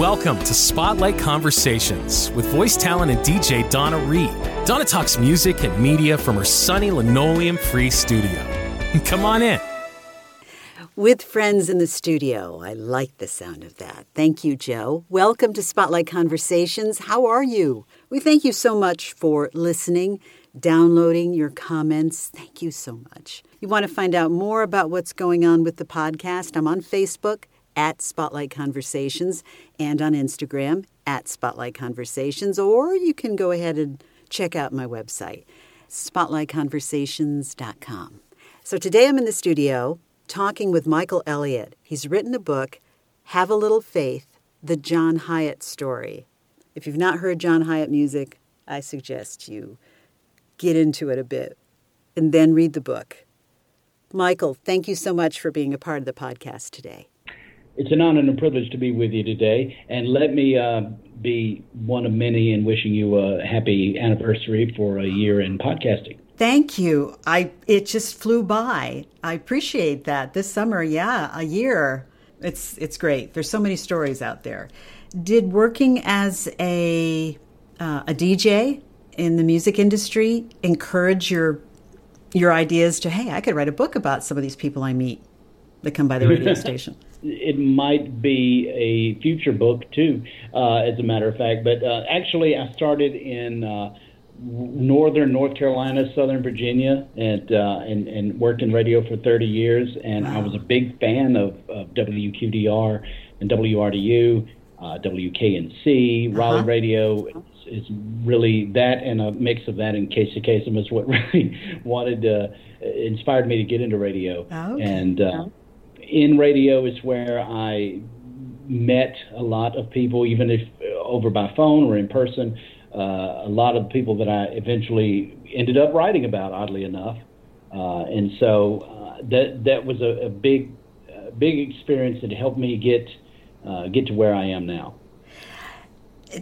Welcome to Spotlight Conversations with voice talent and DJ Donna Reed. Donna talks music and media from her sunny linoleum free studio. Come on in. With friends in the studio. I like the sound of that. Thank you, Joe. Welcome to Spotlight Conversations. How are you? We thank you so much for listening, downloading your comments. Thank you so much. You want to find out more about what's going on with the podcast? I'm on Facebook at Spotlight Conversations and on Instagram at Spotlight Conversations, or you can go ahead and check out my website, spotlightconversations.com. So today I'm in the studio talking with Michael Elliott. He's written a book, Have a Little Faith The John Hiatt Story. If you've not heard John Hiatt music, I suggest you get into it a bit and then read the book. Michael, thank you so much for being a part of the podcast today. It's an honor and a privilege to be with you today. And let me uh, be one of many in wishing you a happy anniversary for a year in podcasting. Thank you. I it just flew by. I appreciate that. This summer, yeah, a year. It's it's great. There's so many stories out there. Did working as a uh, a DJ in the music industry encourage your your ideas to hey, I could write a book about some of these people I meet that come by the radio station? It might be a future book too, uh, as a matter of fact. But uh, actually, I started in uh, northern North Carolina, Southern Virginia, and, uh, and and worked in radio for 30 years. And wow. I was a big fan of, of WQDR and WRDU, uh, WKNC, Raleigh uh-huh. Radio. It's, really that and a mix of that and Casey Kasem is what really wanted to inspired me to get into radio. Oh, okay. And uh, in radio is where I met a lot of people, even if over by phone or in person. Uh, a lot of people that I eventually ended up writing about, oddly enough, uh, and so uh, that that was a, a big, big experience that helped me get uh, get to where I am now.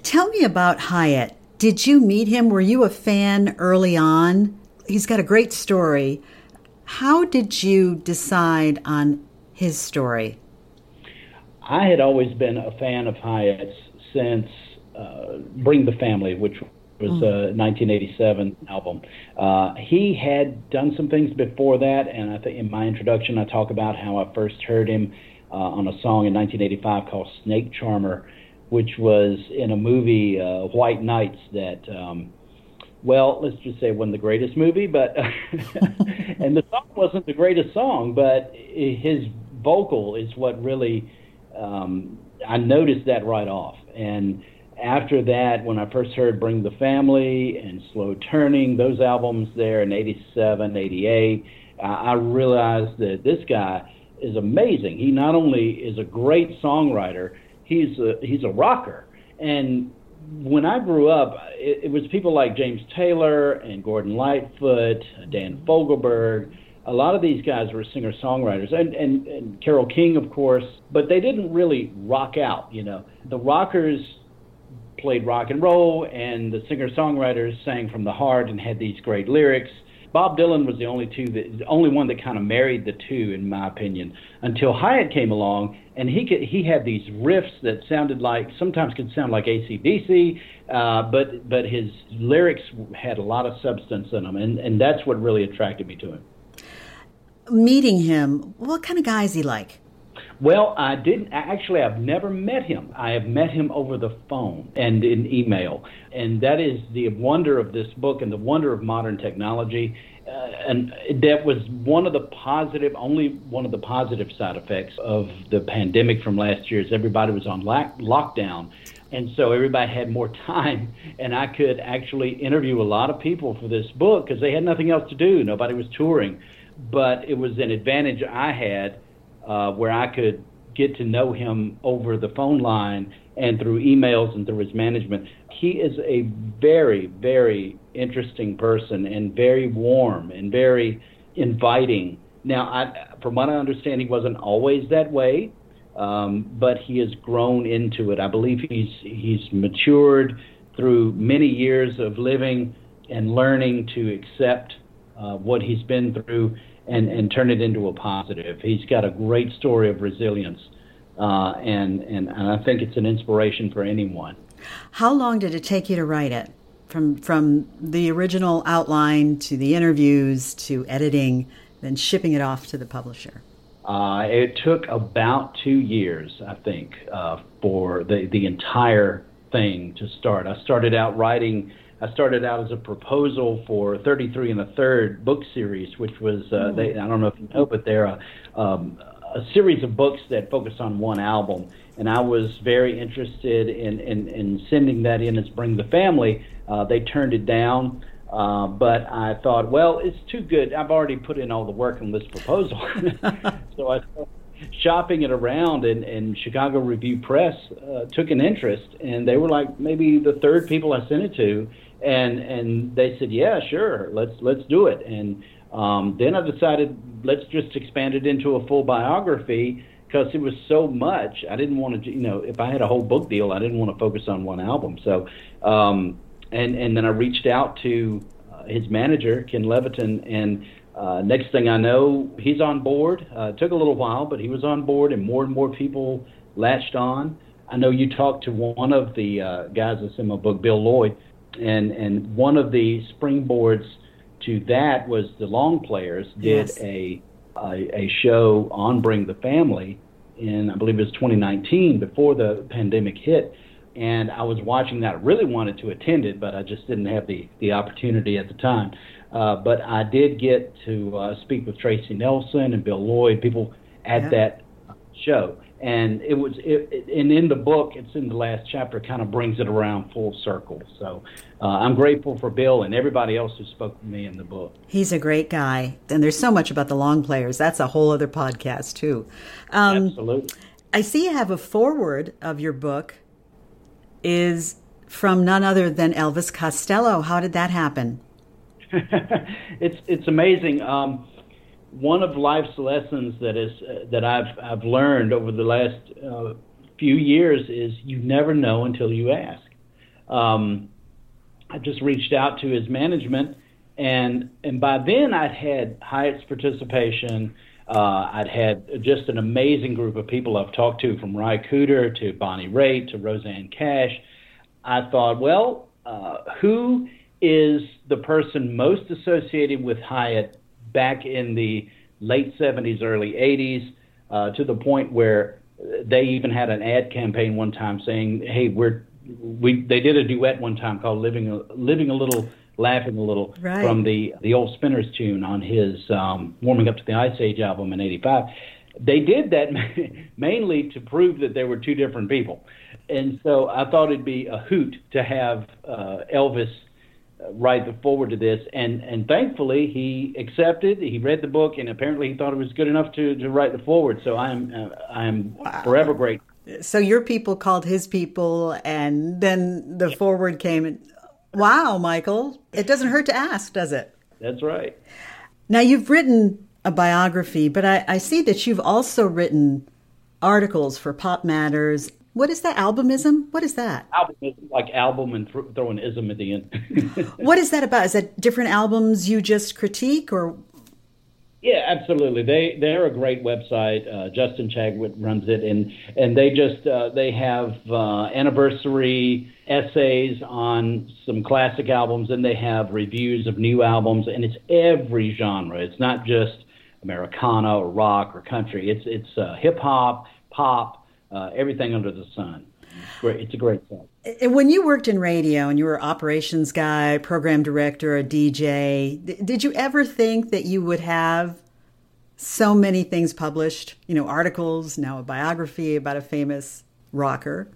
Tell me about Hiatt. Did you meet him? Were you a fan early on? He's got a great story. How did you decide on his story? I had always been a fan of Hiatt's since uh, Bring the Family, which was a 1987 album. Uh, he had done some things before that, and I think in my introduction I talk about how I first heard him uh, on a song in 1985 called Snake Charmer, which was in a movie, uh, White Nights, that. Um, well, let's just say wasn't the greatest movie, but and the song wasn't the greatest song, but his vocal is what really um, I noticed that right off. And after that, when I first heard Bring the Family and Slow Turning, those albums there in 87, 88, I realized that this guy is amazing. He not only is a great songwriter, he's a, he's a rocker. And when I grew up, it, it was people like James Taylor and Gordon Lightfoot, Dan Fogelberg, a lot of these guys were singer songwriters and, and, and Carole King, of course, but they didn't really rock out. You know, the rockers played rock and roll, and the singer songwriters sang from the heart and had these great lyrics. Bob Dylan was the only two that the only one that kind of married the two, in my opinion, until Hiatt came along, and he could, he had these riffs that sounded like sometimes could sound like ACDC, uh, but but his lyrics had a lot of substance in them, and and that's what really attracted me to him meeting him, what kind of guy is he like? Well, I didn't actually. I've never met him. I have met him over the phone and in email, and that is the wonder of this book and the wonder of modern technology. Uh, and that was one of the positive, only one of the positive side effects of the pandemic from last year. Is everybody was on lock- lockdown, and so everybody had more time, and I could actually interview a lot of people for this book because they had nothing else to do. Nobody was touring but it was an advantage I had uh, where I could get to know him over the phone line and through emails and through his management. He is a very, very interesting person and very warm and very inviting. Now, I, from what I understand, he wasn't always that way, um, but he has grown into it. I believe he's he's matured through many years of living and learning to accept uh, what he's been through and, and turn it into a positive. He's got a great story of resilience uh, and, and and I think it's an inspiration for anyone. How long did it take you to write it? From from the original outline to the interviews to editing, then shipping it off to the publisher. Uh, it took about two years, I think, uh, for the the entire thing to start. I started out writing. I started out as a proposal for 33 and a third book series, which was uh, they, I don't know if you know, but they're a, um, a series of books that focus on one album. And I was very interested in, in, in sending that in as Bring the Family. Uh, they turned it down. Uh, but I thought, well, it's too good. I've already put in all the work on this proposal. so I was shopping it around, and, and Chicago Review Press uh, took an interest, and they were like maybe the third people I sent it to, and and they said, yeah, sure, let's let's do it. And um, then I decided let's just expand it into a full biography because it was so much. I didn't want to, you know, if I had a whole book deal, I didn't want to focus on one album. So, um, and and then I reached out to uh, his manager Ken Levitan and uh, next thing I know, he's on board. Uh, it took a little while, but he was on board, and more and more people latched on. I know you talked to one of the uh, guys that's in my book, Bill Lloyd, and and one of the springboards to that was the Long Players did Yes. a, a a show on Bring the Family in I believe it was 2019 before the pandemic hit, and I was watching that. I really wanted to attend it, but I just didn't have the the opportunity at the time. Uh, but I did get to uh, speak with Tracy Nelson and Bill Lloyd, people at Yeah. that show, and it was. It, it, and in the book, it's in the last chapter, kind of brings it around full circle. So uh, I'm grateful for Bill and everybody else who spoke to me in the book. He's a great guy, and there's so much about the long players. That's a whole other podcast too. Um, Absolutely. I see you have a foreword of your book is from none other than Elvis Costello. How did that happen? it's it's amazing. Um, one of life's lessons that is uh, that I've I've learned over the last uh, few years is you never know until you ask. Um, I just reached out to his management, and and by then I'd had Hiatt's participation. Uh, I'd had just an amazing group of people I've talked to, from Ry Cooder to Bonnie Raitt to Rosanne Cash. I thought, well, uh, who is the person most associated with Hiatt back in the late 70s, early 80s, uh, to the point where they even had an ad campaign one time saying, "Hey, we're we." They did a duet one time called "Living a, Living a Little." Laughing a little Right. from the the old Spinners tune on his um, "Warming Up to the Ice Age" album in '85. They did that mainly to prove that they were two different people, and so I thought it'd be a hoot to have uh, Elvis uh, write the foreword to this, and and thankfully he accepted. He read the book, and apparently he thought it was good enough to to write the foreword. So I'm uh, I'm forever grateful. So your people called his people, and then the foreword came. Wow, Michael, it doesn't hurt to ask, does it? That's right. Now you've written a biography, but I, I see that you've also written articles for Pop Matters. What is that albumism? What is that? Album is like album and th- throw an ism at the end. What is that about? Is that different albums you just critique, or Yeah, absolutely. They they're a great website. Uh, Justin Chadwick runs it, and and they just uh, they have uh, anniversary essays on some classic albums, and they have reviews of new albums, and it's every genre. It's not just Americana or rock or country. It's it's uh, hip hop, pop, uh, everything under the sun. It's great. It's a great site. When you worked in radio and you were operations guy, program director, a DJ, did you ever think that you would have so many things published? You know, articles, now a biography about a famous rocker.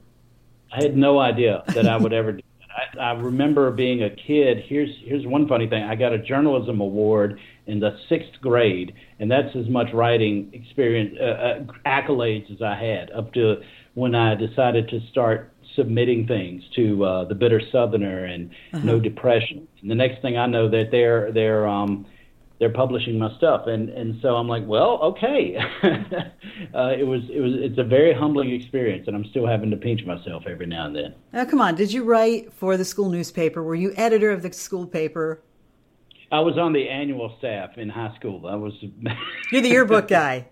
I had no idea that I would ever do that. I, I remember being a kid. Here's here's one funny thing. I got a journalism award in the sixth grade, and that's as much writing experience uh, uh, accolades as I had up to when I decided to start submitting things to uh, the Bitter Southerner and No Depression. And the next thing I know, that they're they're um, they're publishing my stuff, and and so I'm like, well, okay. uh, it was it was it's a very humbling experience, and I'm still having to pinch myself every now and then. Now, come on, did you write for the school newspaper? Were you editor of the school paper? I was on the annual staff in high school. I was. You're the yearbook guy.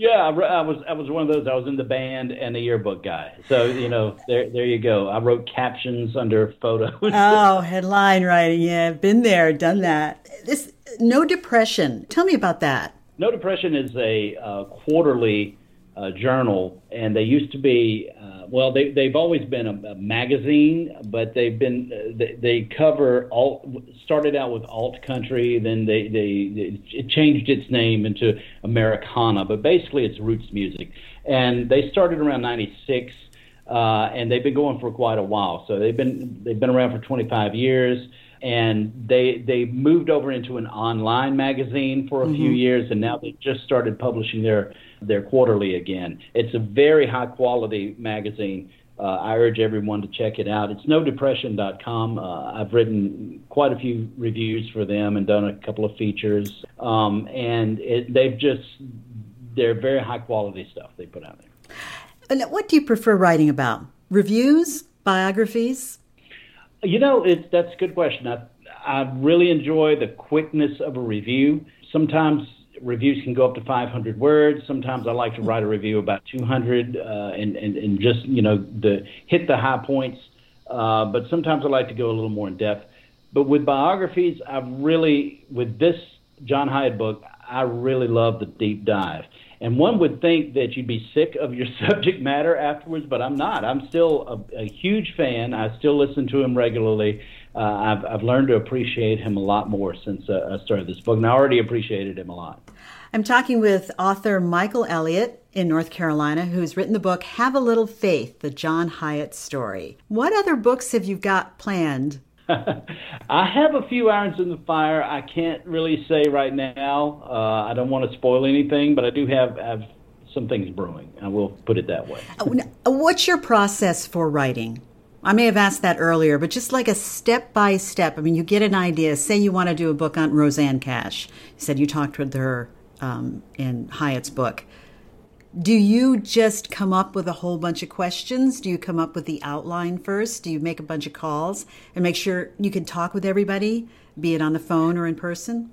Yeah, I, I, was I was one of those. I was in the band and the yearbook guy. So you know, there there you go. I wrote captions under photos. oh, headline writing. Yeah, I've been there, done that. This no depression. Tell me about that. No depression is a uh, quarterly uh, journal, and they used to be. Uh, well, they they've always been a, a magazine, but they've been uh, they, they cover alt. Started out with alt country, then they, they they it changed its name into Americana, but basically it's roots music. And they started around '96, uh, and they've been going for quite a while. So they've been they've been around for 25 years and they they moved over into an online magazine for a mm-hmm. few years and now they just started publishing their their quarterly again. It's a very high quality magazine. Uh, I urge everyone to check it out. It's nodepression.com. Uh, I've written quite a few reviews for them and done a couple of features. Um, and it, they've just, they're very high quality stuff they put out there. What do you prefer writing about? Reviews? Biographies? You know, it, that's a good question. I, I really enjoy the quickness of a review. Sometimes reviews can go up to 500 words. Sometimes I like to write a review about 200 uh, and, and, and just, you know, the, hit the high points. Uh, but sometimes I like to go a little more in depth. But with biographies, I've really, with this John Hiatt book, I really love the deep dive. And one would think that you'd be sick of your subject matter afterwards, but I'm not. I'm still a, a huge fan. I still listen to him regularly. Uh, I've, I've learned to appreciate him a lot more since uh, I started this book, and I already appreciated him a lot. I'm talking with author Michael Elliott in North Carolina, who's written the book Have a Little Faith, the John Hiatt story. What other books have you got planned? I have a few irons in the fire. I can't really say right now. Uh, I don't want to spoil anything, but I do have, have some things brewing. I will put it that way. Uh, what's your process for writing? I may have asked that earlier, but just like a step by step. I mean, you get an idea. Say you want to do a book on Rosanne Cash. You said you talked with her um, in Hiatt's book. Do you just come up with a whole bunch of questions? Do you come up with the outline first? Do you make a bunch of calls and make sure you can talk with everybody, be it on the phone or in person?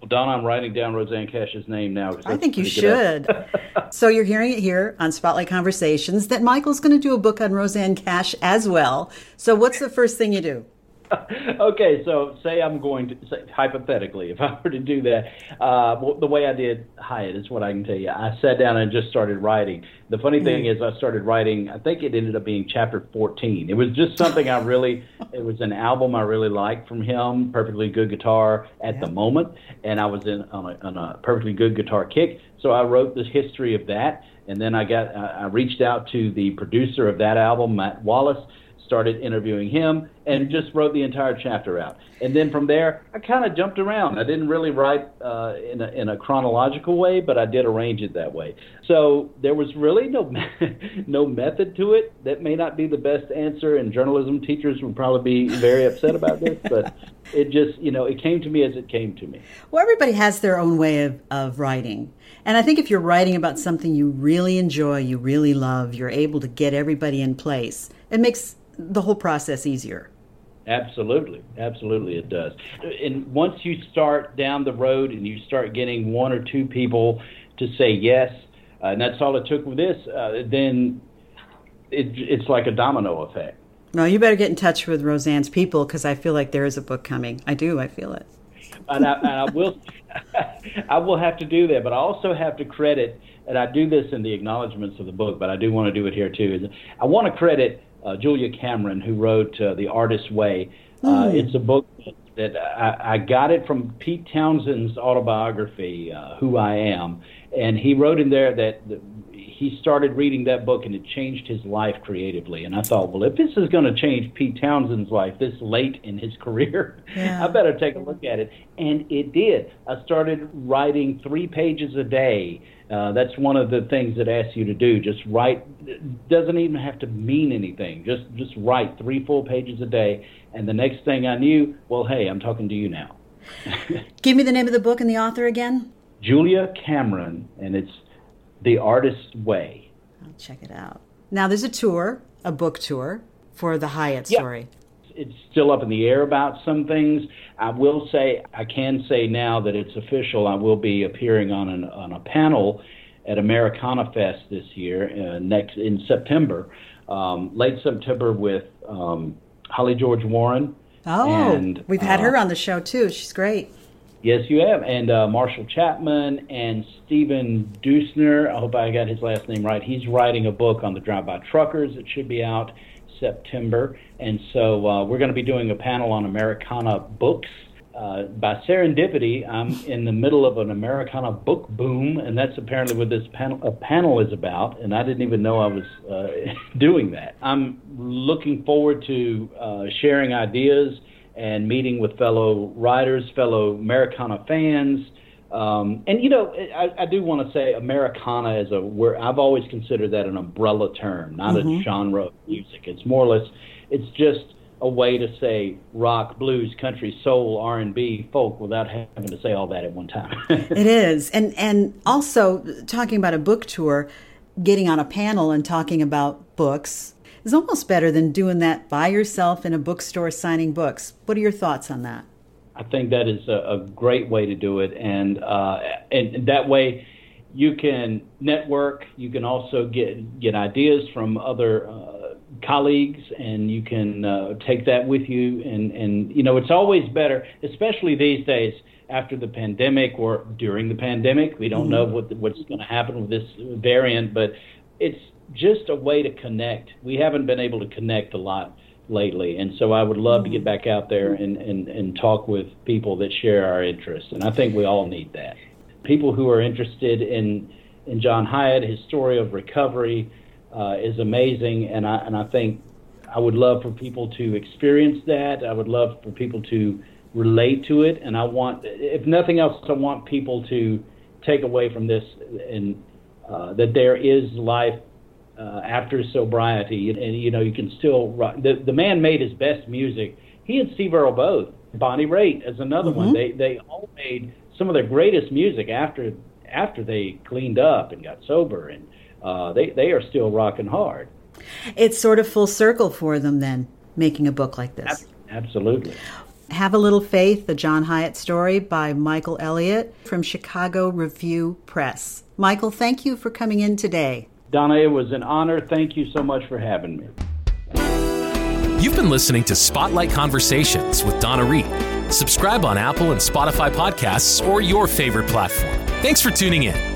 Well, Don, I'm writing down Rosanne Cash's name now. I think you should. so you're hearing it here on Spotlight Conversations that Michael's going to do a book on Rosanne Cash as well. So what's the first thing you do? okay, so say I'm going to say hypothetically, if I were to do that, uh, the way I did Hiatt is what I can tell you. I sat down and just started writing. The funny thing mm-hmm. is, I started writing. I think it ended up being chapter 14. It was just something I really. It was an album I really liked from him. Perfectly good guitar at yeah. the moment, and I was in on a, on a perfectly good guitar kick. So I wrote the history of that, and then I got I reached out to the producer of that album, Matt Wallace started interviewing him and just wrote the entire chapter out. And then from there, I kind of jumped around. I didn't really write uh, in, a, in a chronological way, but I did arrange it that way. So there was really no no method to it. That may not be the best answer, and journalism teachers would probably be very upset about this. But it just, you know, it came to me as it came to me. Well, everybody has their own way of, of writing. And I think if you're writing about something you really enjoy, you really love, you're able to get everybody in place. It makes the whole process easier. Absolutely, absolutely, it does. And once you start down the road and you start getting one or two people to say yes, uh, and that's all it took with this, uh, then it, it's like a domino effect. No, you better get in touch with Rosanne's people because I feel like there is a book coming. I do. I feel it. and, I, and I will, I will have to do that. But I also have to credit, and I do this in the acknowledgments of the book, but I do want to do it here too. Is I want to credit uh, Julia Cameron, who wrote uh, The Artist's Way. Mm. it's a book that I, I, got it from Pete Townshend's autobiography, uh, Who I Am, and he wrote in there that the, he started reading that book and it changed his life creatively. And I thought, well, if this is going to change Pete Townshend's life this late in his career, yeah. I better take a look at it. And it did. I started writing three pages a day uh, that's one of the things that asks you to do. Just write. Doesn't even have to mean anything. Just just write three full pages a day. And the next thing I knew, well, hey, I'm talking to you now. Give me the name of the book and the author again. Julia Cameron, and it's The Artist's Way. I'll check it out. Now there's a tour, a book tour for the Hiatt story it's still up in the air about some things. I will say, I can say now that it's official. I will be appearing on an on a panel at Americana Fest this year, uh, next in September, um, late September, with um, Holly George Warren. Oh, and, we've had uh, her on the show too. She's great. Yes, you have. And uh, Marshall Chapman and Stephen Deusner. I hope I got his last name right. He's writing a book on the drive-by truckers. It should be out September. And so uh, we're going to be doing a panel on Americana books. Uh, by serendipity, I'm in the middle of an Americana book boom, and that's apparently what this panel, a panel is about. And I didn't even know I was uh, doing that. I'm looking forward to uh, sharing ideas and meeting with fellow writers, fellow Americana fans. Um, and you know, I, I do want to say Americana is a where I've always considered that an umbrella term, not mm-hmm. a genre of music. It's more or less, it's just a way to say rock, blues, country, soul, R and B, folk without having to say all that at one time. it is, and and also talking about a book tour, getting on a panel and talking about books is almost better than doing that by yourself in a bookstore signing books. What are your thoughts on that? I think that is a, a great way to do it, and uh, and that way you can network. You can also get get ideas from other uh, colleagues, and you can uh, take that with you. And and you know it's always better, especially these days after the pandemic or during the pandemic. We don't mm-hmm. know what what's going to happen with this variant, but it's just a way to connect. We haven't been able to connect a lot lately, and so I would love to get back out there and, and, and talk with people that share our interests, and I think we all need that. People who are interested in in John Hiatt, his story of recovery uh, is amazing, and I and I think I would love for people to experience that. I would love for people to relate to it, and I want, if nothing else, I want people to take away from this and uh, that there is life uh, after sobriety, and, and, you know you can still write. The the man made his best music. He and Steve Earle both. Bonnie Raitt is another mm-hmm. one. They they all made some of their greatest music after after they cleaned up and got sober, and uh, they they are still rocking hard. It's sort of full circle for them then, making a book like this. Absolutely. Have a Little Faith, the John Hiatt story by Michael Elliott from Chicago Review Press. Michael, thank you for coming in today. Donna, it was an honor. Thank you so much for having me. You've been listening to Spotlight Conversations with Donna Reed. Subscribe on Apple and Spotify podcasts or your favorite platform. Thanks for tuning in.